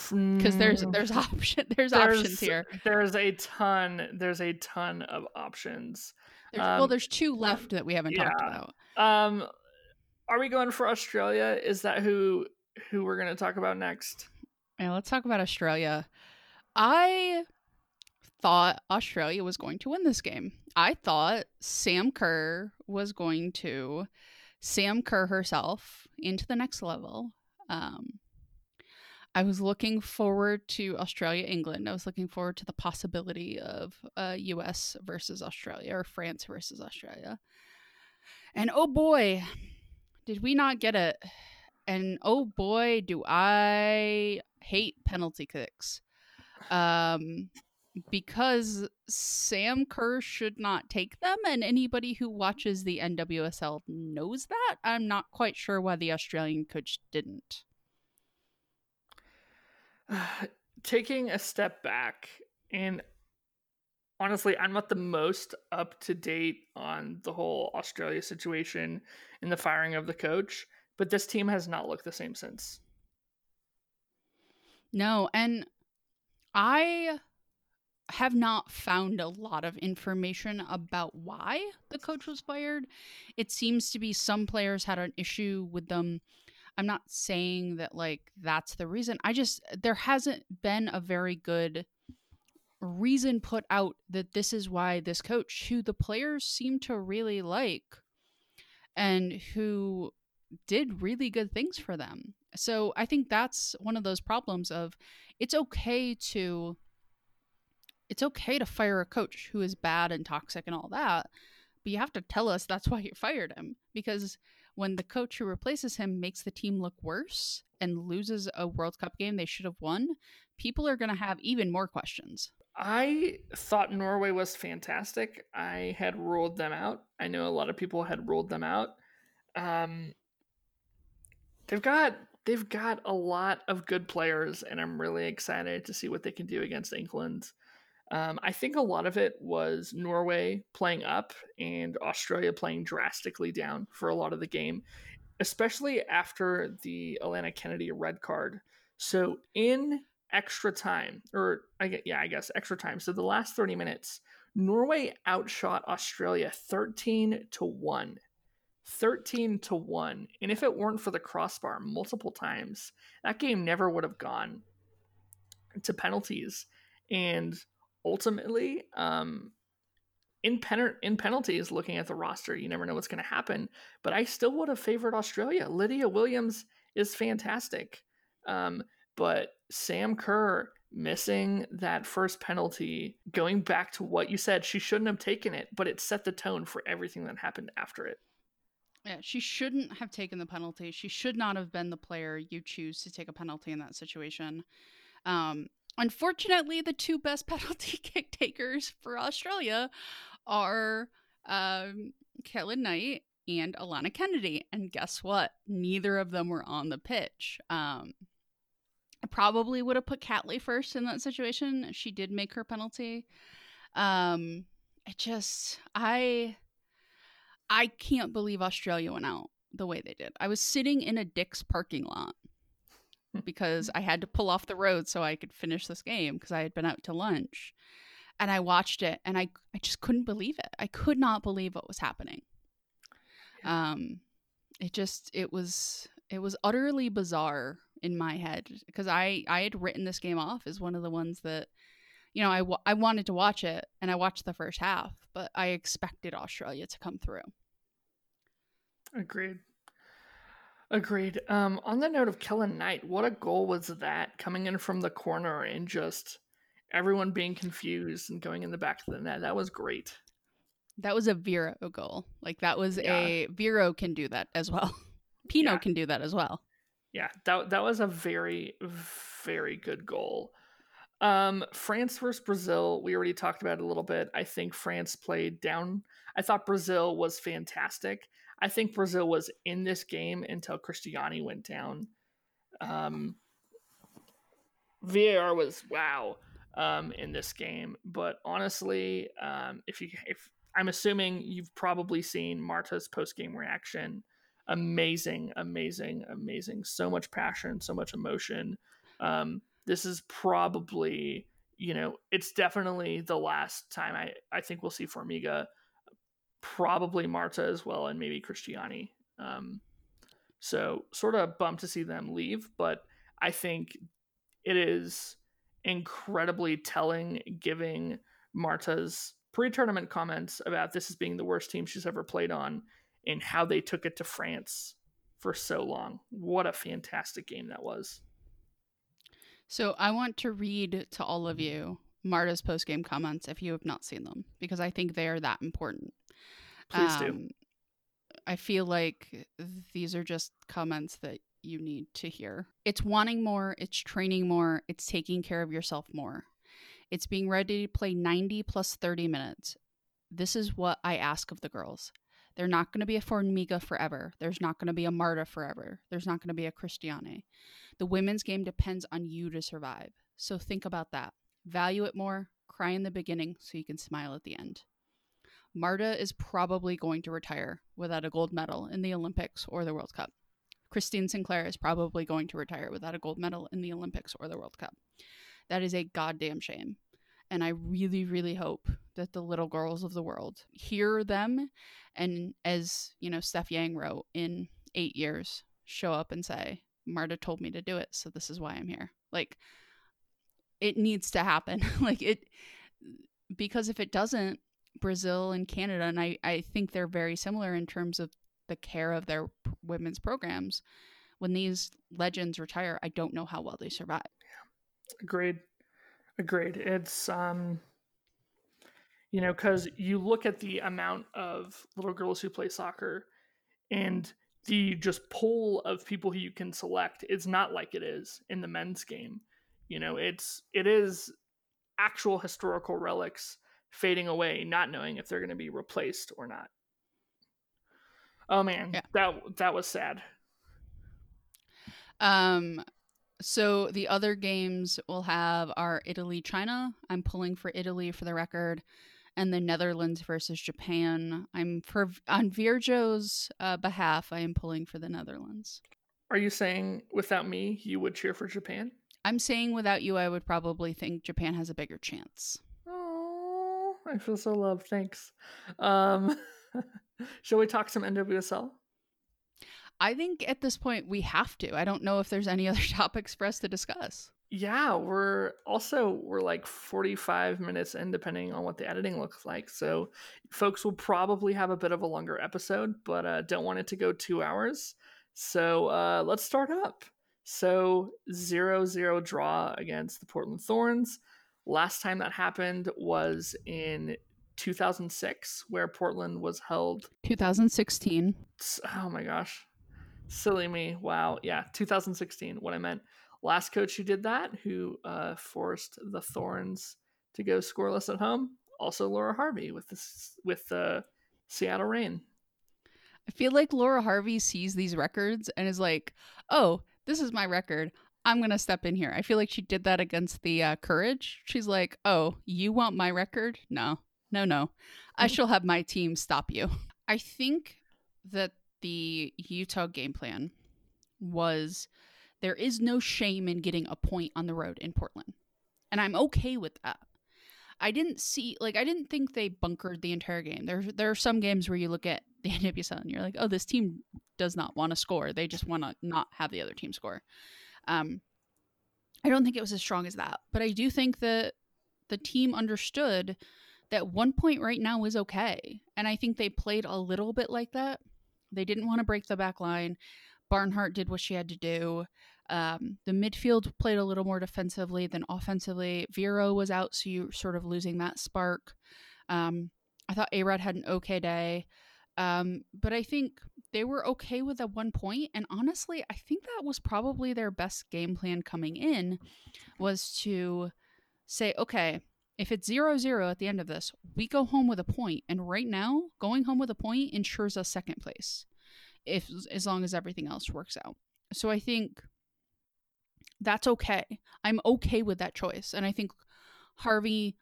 because there's there's option there's, there's, options here. There's a ton. There's a ton of options. There's, um, well, there's two left that we haven't yeah. talked about. Um, are we going for Australia? Is that who who we're going to talk about next? Let's talk about Australia. I thought Australia was going to win this game. I thought Sam Kerr was going to Sam Kerr herself into the next level. Um, I was looking forward to Australia England. I was looking forward to the possibility of uh, US versus Australia or France versus Australia. And oh boy, did we not get it. And oh boy, do I hate penalty kicks. Um, because Sam Kerr should not take them, and anybody who watches the NWSL knows that. I'm not quite sure why the Australian coach didn't. taking a step back and honestly i'm not the most up to date on the whole australia situation and the firing of the coach but this team has not looked the same since. No and i have not found a lot of information about why the coach was fired. It seems to be some players had an issue with them. I'm not saying that like that's the reason. I just there hasn't been a very good reason put out that this is why this coach who the players seem to really like and who did really good things for them. So I think that's one of those problems of it's okay to it's okay to fire a coach who is bad and toxic and all that, but you have to tell us that's why you fired him because when the coach who replaces him makes the team look worse and loses a World Cup game they should have won, people are going to have even more questions. I thought Norway was fantastic. I had ruled them out. I know a lot of people had ruled them out. Um, they've got they've got a lot of good players, and I'm really excited to see what they can do against England. Um, I think a lot of it was Norway playing up and Australia playing drastically down for a lot of the game, especially after the Alanna Kennedy red card. So in extra time, or I get yeah, I guess extra time. So the last 30 minutes, Norway outshot Australia 13 to 1. 13 to 1. And if it weren't for the crossbar multiple times, that game never would have gone to penalties. And ultimately, um, in, pen- in penalties, looking at the roster, you never know what's going to happen. But I still would have favored Australia. Lydia Williams is fantastic. Um, but Sam Kerr missing that first penalty, going back to what you said, she shouldn't have taken it, but it set the tone for everything that happened after it. Yeah, she shouldn't have taken the penalty. She should not have been the player you choose to take a penalty in that situation. Um, unfortunately, the two best penalty kick takers for Australia are um, Kellond-Knight and Alanna Kennedy. And guess what? Neither of them were on the pitch. Um, I probably would have put Catley first in that situation. She did make her penalty. Um, it just, I I can't believe Australia went out the way they did. I was sitting in a Dick's parking lot because I had to pull off the road so I could finish this game because I had been out to lunch. And I watched it and I I just couldn't believe it. I could not believe what was happening. Um it just it was it was utterly bizarre in my head because I I had written this game off as one of the ones that you know, I, w- I wanted to watch it and I watched the first half, but I expected Australia to come through. Agreed. Agreed. Um, on the note of Kellond-Knight, what a goal was that coming in from the corner and just everyone being confused and going in the back of the net? That was great. That was a Vero goal. Like that was yeah. a Vero can do that as well. Pino yeah. can do that as well. Yeah, that that was a very very good goal. Um, France versus Brazil, we already talked about it a little bit. I think France played down. I thought Brazil was fantastic. I think Brazil was in this game until Cristiane went down. Um, VAR was wow um, in this game, but honestly, um, if you if I'm assuming you've probably seen Marta's post game reaction, amazing, amazing, amazing. So much passion, so much emotion. Um, this is probably you know it's definitely the last time I I think we'll see Formiga, probably Marta as well, and maybe Cristiane. Um, so sort of bummed to see them leave, but I think it is incredibly telling, giving Marta's pre-tournament comments about this as being the worst team she's ever played on, and how they took it to France for so long. What a fantastic game that was. So I want to read to all of you Marta's post game comments if you have not seen them because I think they are that important. Please um, do. I feel like these are just comments that you need to hear. It's wanting more, it's training more, it's taking care of yourself more. It's being ready to play 90 plus 30 minutes. This is what I ask of the girls. They're not going to be a Formiga forever. There's not going to be a Marta forever. There's not going to be a Cristiane. The women's game depends on you to survive. So think about that. Value it more, cry in the beginning so you can smile at the end. Marta is probably going to retire without a gold medal in the Olympics or the World Cup. Christine Sinclair is probably going to retire without a gold medal in the Olympics or the World Cup. That is a goddamn shame. And I really, really hope that the little girls of the world hear them and, as you know, Steph Yang wrote, in eight years, show up and say, Marta told me to do it, so this is why I'm here. Like it needs to happen. like it because if it doesn't, Brazil and Canada and I I think they're very similar in terms of the care of their women's programs. When these legends retire, I don't know how well they survive. Agreed. Agreed. It's um you know, because you look at the amount of little girls who play soccer and the just pool of people who you can select is not like it is in the men's game. You know, it's it is actual historical relics fading away, not knowing if they're going to be replaced or not. Oh man, yeah. that that was sad. Um so the other games we'll have are Italy China. I'm pulling for Italy for the record and the Netherlands versus Japan. I'm for on Virjo's uh, behalf. I am pulling for the Netherlands. Are you saying without me you would cheer for Japan? I'm saying without you, I would probably think Japan has a bigger chance. I feel so loved. Thanks. Um, shall we talk some NWSL? I think at this point we have to. I don't know if there's any other topics for us to discuss. Yeah, we're also we're like 45 minutes in depending on what the editing looks like. So folks will probably have a bit of a longer episode, but uh, don't want it to go 2 hours. So uh, let's start up. So 0-0 draw against the Portland Thorns. Last time that happened was in 2006 where Portland was held 2016. Oh my gosh. Silly me. Wow. Yeah, 2016 what I meant last coach who did that, who uh, forced the Thorns to go scoreless at home, also Laura Harvey with this with the uh, Seattle Reign. I feel like Laura Harvey sees these records and is like, "Oh, this is my record. I'm gonna step in here." I feel like she did that against the uh, Courage. She's like, "Oh, you want my record? No, no, no. I mm-hmm. shall have my team stop you." I think that the Utah game plan was there is no shame in getting a point on the road in Portland. And I'm okay with that. I didn't see like I didn't think they bunkered the entire game. There there are some games where you look at the NWSL and you're like, oh, this team does not want to score. They just want to not have the other team score. Um, I don't think it was as strong as that, but I do think that the team understood that one point right now is okay, and I think they played a little bit like that. They didn't want to break the back line. Barnhart did what she had to do. Um, the midfield played a little more defensively than offensively. Vero was out, so you're sort of losing that spark. Um, I thought Arod had an okay day. Um, but I think they were okay with a one point, and honestly, I think that was probably their best game plan coming in, was to say, okay, if it's zero zero at the end of this, we go home with a point, and right now, going home with a point ensures us second place, if as long as everything else works out. So I think that's okay. I'm okay with that choice. And I think Harvey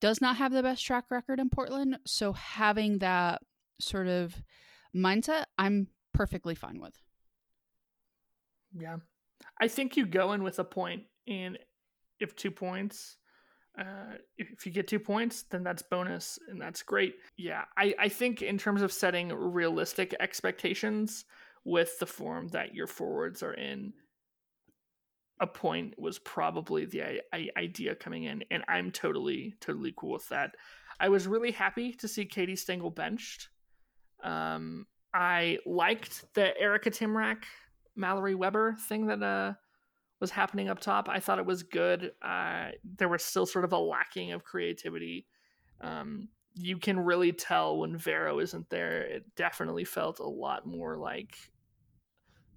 does not have the best track record in Portland. So having that sort of mindset, I'm perfectly fine with. Yeah. I think you go in with a point, and if two points, uh, if you get two points, then that's bonus, and that's great. Yeah, I, I think in terms of setting realistic expectations with the form that your forwards are in, a point was probably the idea coming in, and I'm totally totally cool with that. I was really happy to see Katie Stengel benched. Um, I liked the Erica Tymrak, Mallory Weber thing that uh, was happening up top. I thought it was good. Uh, there was still sort of a lacking of creativity. Um, you can really tell when Vero isn't there. It definitely felt a lot more like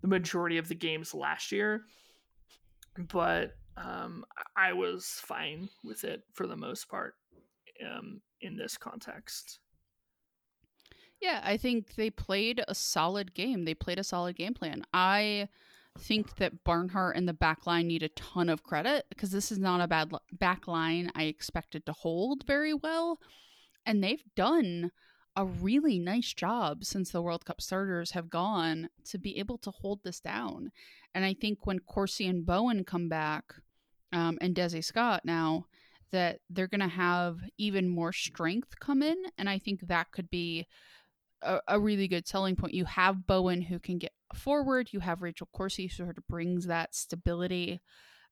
the majority of the games last year but um, I was fine with it for the most part um, in this context. Yeah, I think they played a solid game. They played a solid game plan. I think that Barnhart and the back line need a ton of credit because this is not a bad back line I expected to hold very well. And they've done a really nice job since the World Cup starters have gone to be able to hold this down. And I think when Corsie and Bowen come back, um, and Desi Scott now, that they're going to have even more strength come in. And I think that could be a, a, really good selling point. You have Bowen who can get forward, you have Rachel Corsie who sort of brings that stability.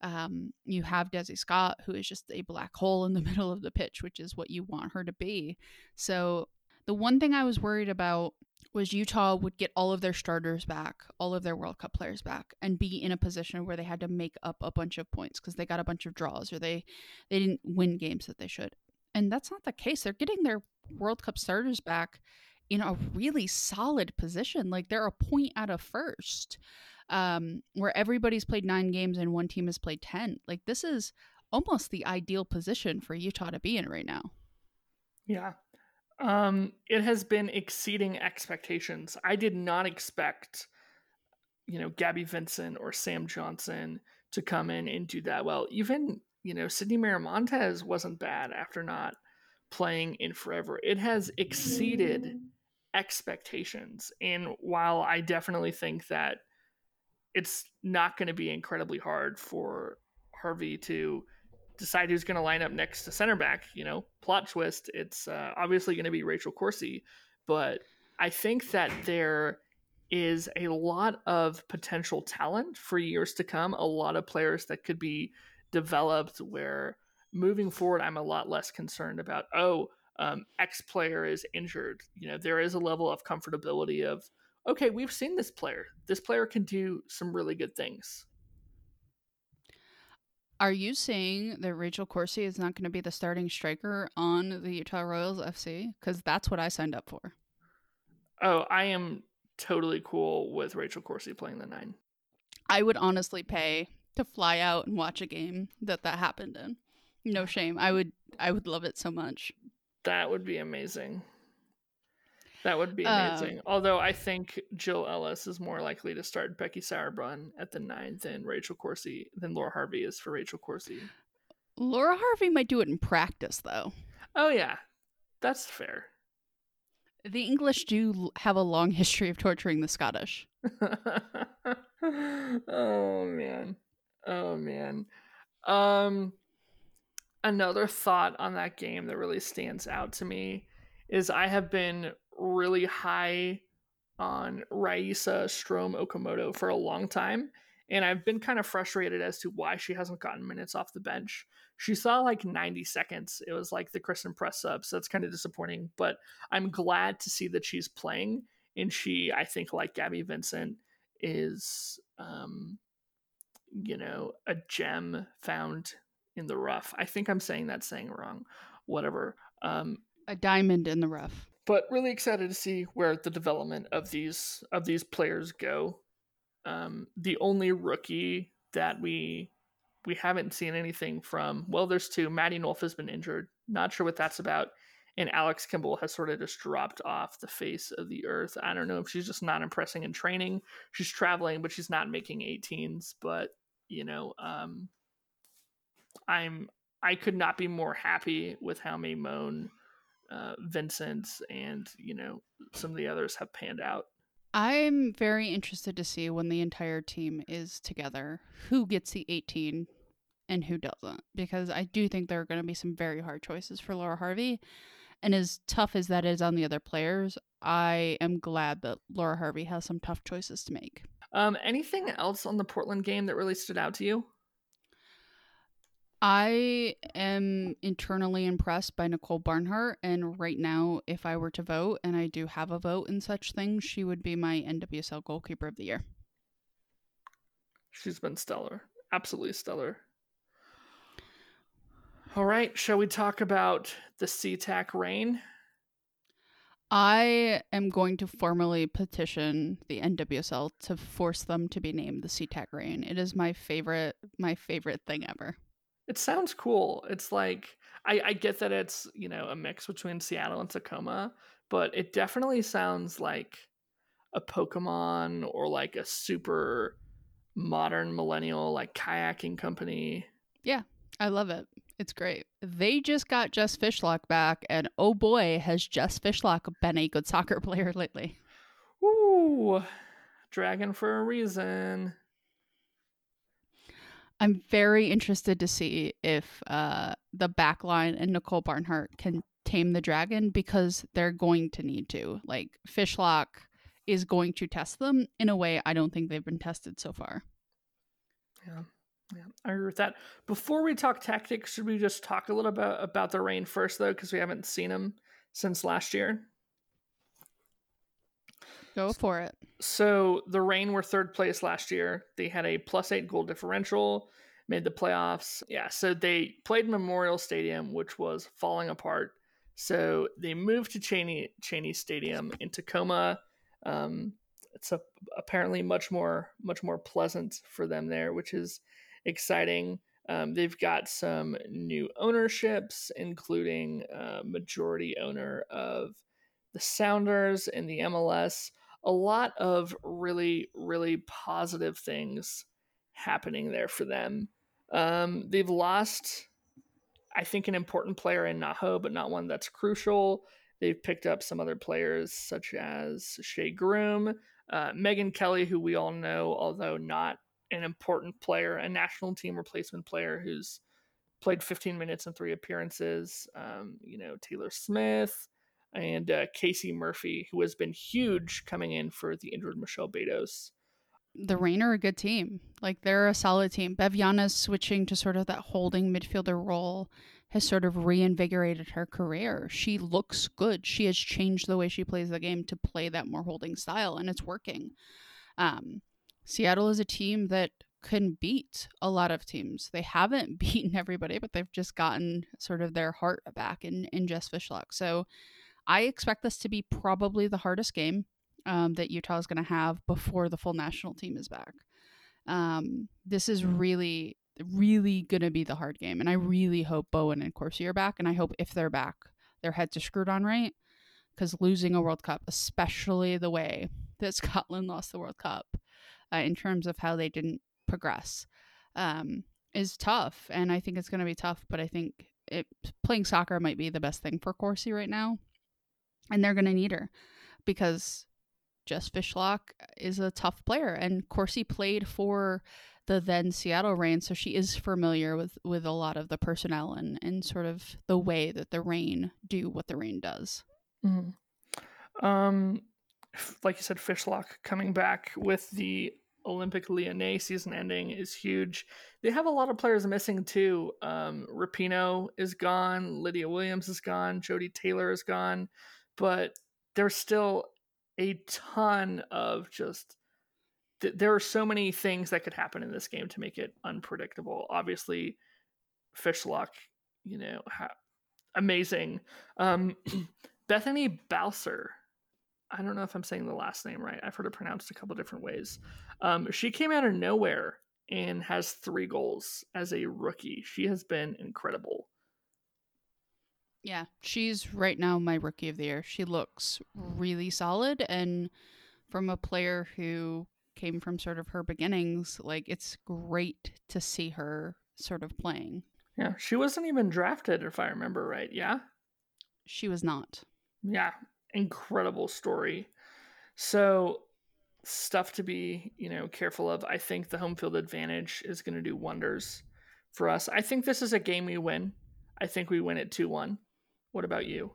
Um, you have Desi Scott, who is just a black hole in the middle of the pitch, which is what you want her to be. So, the one thing I was worried about was Utah would get all of their starters back, all of their World Cup players back, and be in a position where they had to make up a bunch of points because they got a bunch of draws or they they didn't win games that they should. And that's not the case. They're getting their World Cup starters back in a really solid position. Like they're a point out of first, um, where everybody's played nine games and one team has played 10. Like this is almost the ideal position for Utah to be in right now. Yeah. Um, it has been exceeding expectations. I did not expect, you know, Gabby Vincent or Sam Johnson to come in and do that well. Even, you know, Sydney Miramontes wasn't bad after not playing in forever. It has exceeded expectations. And while I definitely think that it's not going to be incredibly hard for Harvey to decide who's going to line up next to center back. You know, plot twist. It's uh, obviously going to be Rachel Corsie, but I think that there is a lot of potential talent for years to come. A lot of players that could be developed. Where moving forward, I'm a lot less concerned about. Oh, um, X player is injured. You know, there is a level of comfortability of okay, we've seen this player. This player can do some really good things. Are you saying that Rachel Corsie is not going to be the starting striker on the Utah Royals FC? Because that's what I signed up for. Oh, I am totally cool with Rachel Corsie playing the nine. I would honestly pay to fly out and watch a game that that happened in. No shame. I would. I would love it so much. That would be amazing. That would be amazing. Um, Although I think Jill Ellis is more likely to start Becky Sauerbrunn at the ninth than Rachel Corsie than Laura Harvey is for Rachel Corsie. Laura Harvey might do it in practice though. Oh yeah. That's fair. The English do have a long history of torturing the Scottish. oh man. Oh man. Um another thought on that game that really stands out to me is I have been really high on Raisa Strom Okimoto for a long time. And I've been kind of frustrated as to why she hasn't gotten minutes off the bench. She saw like 90 seconds. It was like the Christen Press sub. So that's kind of disappointing. But I'm glad to see that she's playing. And she, I think, like Gabby Vincent, is, um, you know, a gem found in the rough. I think I'm saying that saying wrong. Whatever. Um, a diamond in the rough but really excited to see where the development of these of these players go. Um, the only rookie that we we haven't seen anything from. Well, there's two. Maddie Nolf has been injured. Not sure what that's about. And Alex Kimball has sort of just dropped off the face of the earth. I don't know if she's just not impressing in training. She's traveling, but she's not making 18s. But you know, um, I'm I could not be more happy with how Maimone uh, Vincent and you know some of the others have panned out. I'm very interested to see when the entire team is together who gets the 18 and who doesn't because I do think there are going to be some very hard choices for Laura Harvey. And as tough as that is on the other players, I am glad that Laura Harvey has some tough choices to make. Um, anything else on the Portland game that really stood out to you? I am internally impressed by Nicole Barnhart, and right now, if I were to vote, and I do have a vote in such things, she would be my NWSL goalkeeper of the year. She's been stellar, absolutely stellar. All right, shall we talk about the SeaTac Reign? I am going to formally petition the NWSL to force them to be named the SeaTac Reign. It is my favorite, my favorite thing ever. It sounds cool. It's like I, I get that it's you know a mix between Seattle and Tacoma, but it definitely sounds like a Pokemon or like a super modern millennial like kayaking company. Yeah, I love it. It's great. They just got Jess Fishlock back, and oh boy, has Jess Fishlock been a good soccer player lately. Ooh, dragon for a reason. I'm very interested to see if uh, the backline and Nicole Barnhart can tame the dragon because they're going to need to. Like Fishlock is going to test them in a way I don't think they've been tested so far. Yeah. Yeah, I agree with that. Before we talk tactics, should we just talk a little bit about the Reign first, though, because we haven't seen them since last year? Go for it. So the Reign were third place last year. They had a plus eight goal differential, made the playoffs. Yeah, so they played Memorial Stadium, which was falling apart. So they moved to Cheney Cheney Stadium in Tacoma. Um, it's a, apparently much more much more pleasant for them there, which is exciting. Um, they've got some new ownerships, including uh, majority owner of the Sounders and the MLS. A lot of really really positive things happening there for them. Um, they've lost I think, an important player in Naho, but not one that's crucial. They've picked up some other players such as Shea Groom, uh, Megan Kelly, who we all know, although not an important player, a national team replacement player who's played 15 minutes in three appearances. Um, you know, Taylor Smith and uh, Casey Murphy, who has been huge coming in for the injured Michelle Betos the Reign are a good team. Like they're a solid team. Bev Yanez's switching to sort of that holding midfielder role has sort of reinvigorated her career. She looks good. She has changed the way she plays the game to play that more holding style, and it's working. Um, Seattle is a team that can beat a lot of teams. They haven't beaten everybody, but they've just gotten sort of their heart back in in Jess Fishlock. So I expect this to be probably the hardest game um, that Utah is going to have before the full national team is back. Um, this is really, really going to be the hard game. And I really hope Bowen and Corsie are back. And I hope if they're back, their heads are screwed on right. Because losing a World Cup, especially the way that Scotland lost the World Cup uh, in terms of how they didn't progress, um, is tough. And I think it's going to be tough. But I think it, playing soccer might be the best thing for Corsie right now. And they're going to need her because Jess Fishlock is a tough player, and Corsie played for the then Seattle Reign, so she is familiar with with a lot of the personnel and and sort of the way that the Reign do what the Reign does. Mm-hmm. Um, like you said, Fishlock coming back with the Olympique Lyonnais season ending is huge. They have a lot of players missing too. Um, Rapinoe is gone, Lydia Williams is gone, Jodie Taylor is gone, but there's still a ton of just th- there are so many things that could happen in this game to make it unpredictable. Obviously, Fishlock, you know, ha- amazing. Um, Bethany Balcer, I don't know if I'm saying the last name right. I've heard it pronounced a couple different ways. Um, she came out of nowhere and has three goals as a rookie. She has been incredible. Yeah, she's right now my rookie of the year. She looks really solid and from a player who came from sort of her beginnings, like it's great to see her sort of playing. Yeah, she wasn't even drafted if I remember right. Yeah. She was not. Yeah, incredible story. So, stuff to be, you know, careful of. I think the home field advantage is going to do wonders for us. I think this is a game we win. I think we win it 2-1. What about you?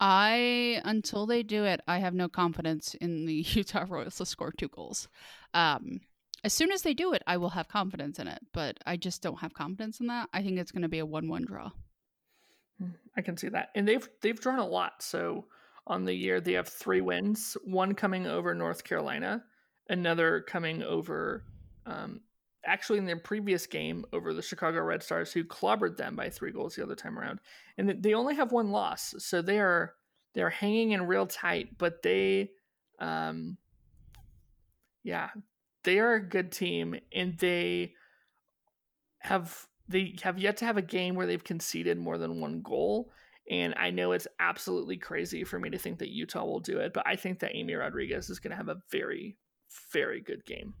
I until they do it, I have no confidence in the Utah Royals to score two goals. Um, as soon as they do it, I will have confidence in it, but I just don't have confidence in that. I think it's going to be a one-one draw. Hmm, I can see that, and they've they've drawn a lot. So on the year, they have three wins: one coming over North Carolina, another coming over um, actually in their previous game over the Chicago Red Stars, who clobbered them by three goals the other time around, and they only have one loss, so they are they're hanging in real tight. But they, um, yeah, they are a good team, and they have they have yet to have a game where they've conceded more than one goal. And I know it's absolutely crazy for me to think that Utah will do it, but I think that Amy Rodriguez is going to have a very, very good game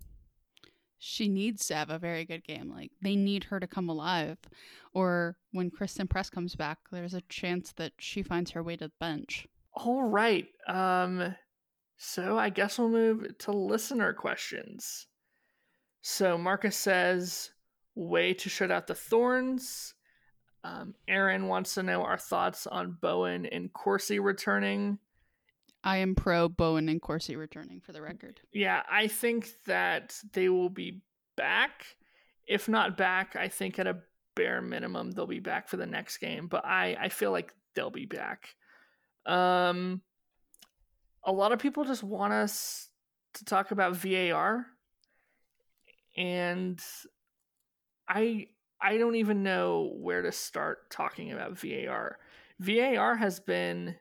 she needs to have a very good game. Like they need her to come alive. Or when Christen Press comes back, there's a chance that she finds her way to the bench. All right. Um so I guess we'll move to listener questions. So Marcus says, way to shut out the thorns. Um, Aaron wants to know our thoughts on Bowen and Corsie returning. I am pro Bowen and Corsie returning for the record. Yeah, I think that they will be back. If not back, I think at a bare minimum they'll be back for the next game. But I I feel like they'll be back. Um, a lot of people just want us to talk about VAR and I I don't even know where to start talking about VAR. VAR has been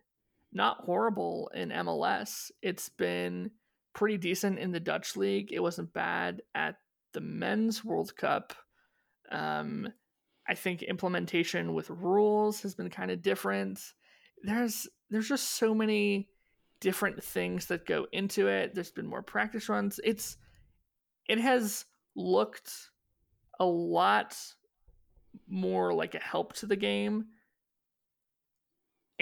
not horrible in MLS. It's been pretty decent in the Dutch league. It wasn't bad at the men's World Cup. Um, I think implementation with rules has been kind of different. There's there's just so many different things that go into it. There's been more practice runs. It's it has looked a lot more like a help to the game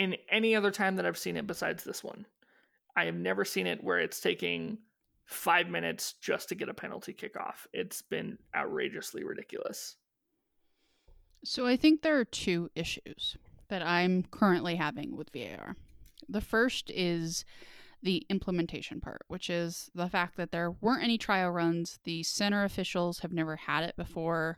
in any other time that I've seen it besides this one. I have never seen it where it's taking five minutes just to get a penalty kickoff. It's been outrageously ridiculous. So I think there are two issues that I'm currently having with VAR. The first is the implementation part, which is the fact that there weren't any trial runs. The center officials have never had it before.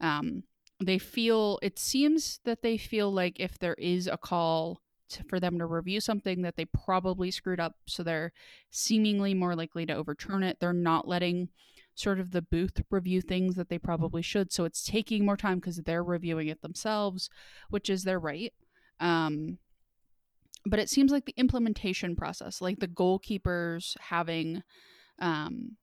Um, they feel, it seems that they feel like if there is a call to, for them to review something that they probably screwed up, so they're seemingly more likely to overturn it. They're not letting sort of the booth review things that they probably should. So it's taking more time because they're reviewing it themselves, which is their right. Um, but it seems like the implementation process, like the goalkeepers having um,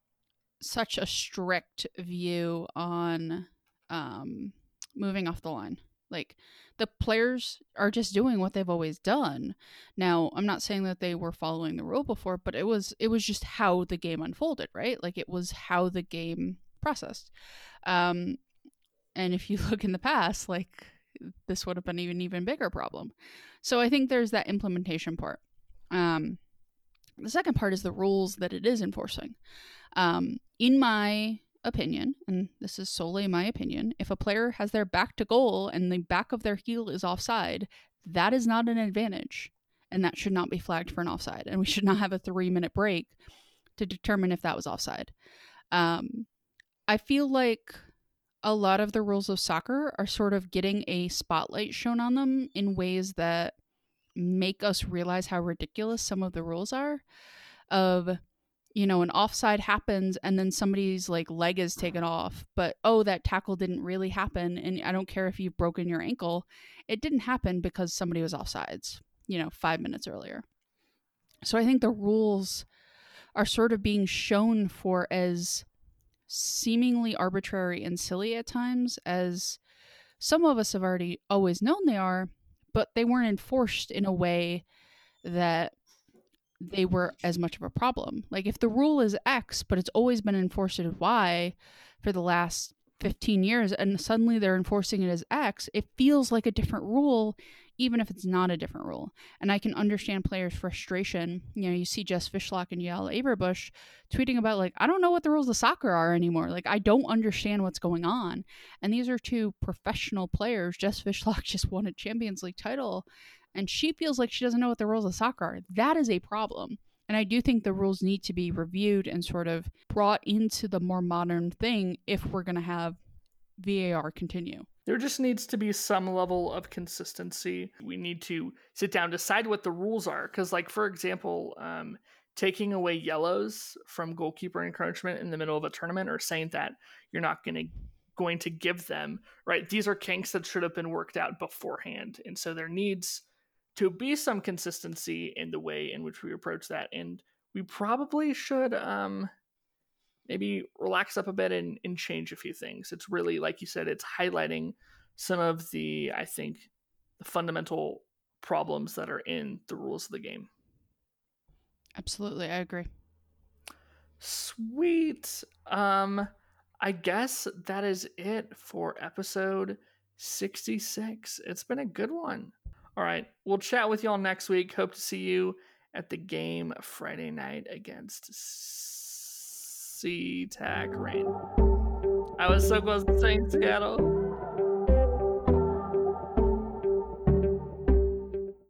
such a strict view on um, moving off the line. Like the players are just doing what they've always done. Now, I'm not saying that they were following the rule before, but it was it was just how the game unfolded, right? Like it was how the game processed. Um, and if you look in the past, like this would have been even even bigger problem. So I think there's that implementation part. Um, the second part is the rules that it is enforcing. Um, in my opinion, and this is solely my opinion, if a player has their back to goal and the back of their heel is offside, that is not an advantage. And that should not be flagged for an offside. And we should not have a three minute break to determine if that was offside. Um, I feel like a lot of the rules of soccer are sort of getting a spotlight shown on them in ways that make us realize how ridiculous some of the rules are. Of you know, an offside happens and then somebody's like leg is taken off, but oh, that tackle didn't really happen. And I don't care if you've broken your ankle, it didn't happen because somebody was offsides, you know, five minutes earlier. So I think the rules are sort of being shown for as seemingly arbitrary and silly at times as some of us have already always known they are, but they weren't enforced in a way that they were as much of a problem. Like if the rule is X, but it's always been enforced as Y for the last 15 years and suddenly they're enforcing it as X, it feels like a different rule even if it's not a different rule. And I can understand players' frustration. You know, you see Jess Fishlock and Yael Averbuch tweeting about like, I don't know what the rules of soccer are anymore. Like I don't understand what's going on. And these are two professional players. Jess Fishlock just won a Champions League title and she feels like she doesn't know what the rules of soccer are. That is a problem. And I do think the rules need to be reviewed and sort of brought into the more modern thing if we're going to have VAR continue. There just needs to be some level of consistency. We need to sit down, decide what the rules are. Because, like, for example, um, taking away yellows from goalkeeper encroachment in the middle of a tournament or saying that you're not going to going to give them right these are kinks that should have been worked out beforehand and so there needs to be some consistency in the way in which we approach that. And we probably should um, maybe relax up a bit and, and change a few things. It's really, like you said, it's highlighting some of the, I think, the fundamental problems that are in the rules of the game. Absolutely, I agree. Sweet. Um, I guess that is it for episode 66. It's been a good one. All right. We'll chat with y'all next week. Hope to see you at the game Friday night against SeaTac Reign. I was so close to saying Seattle.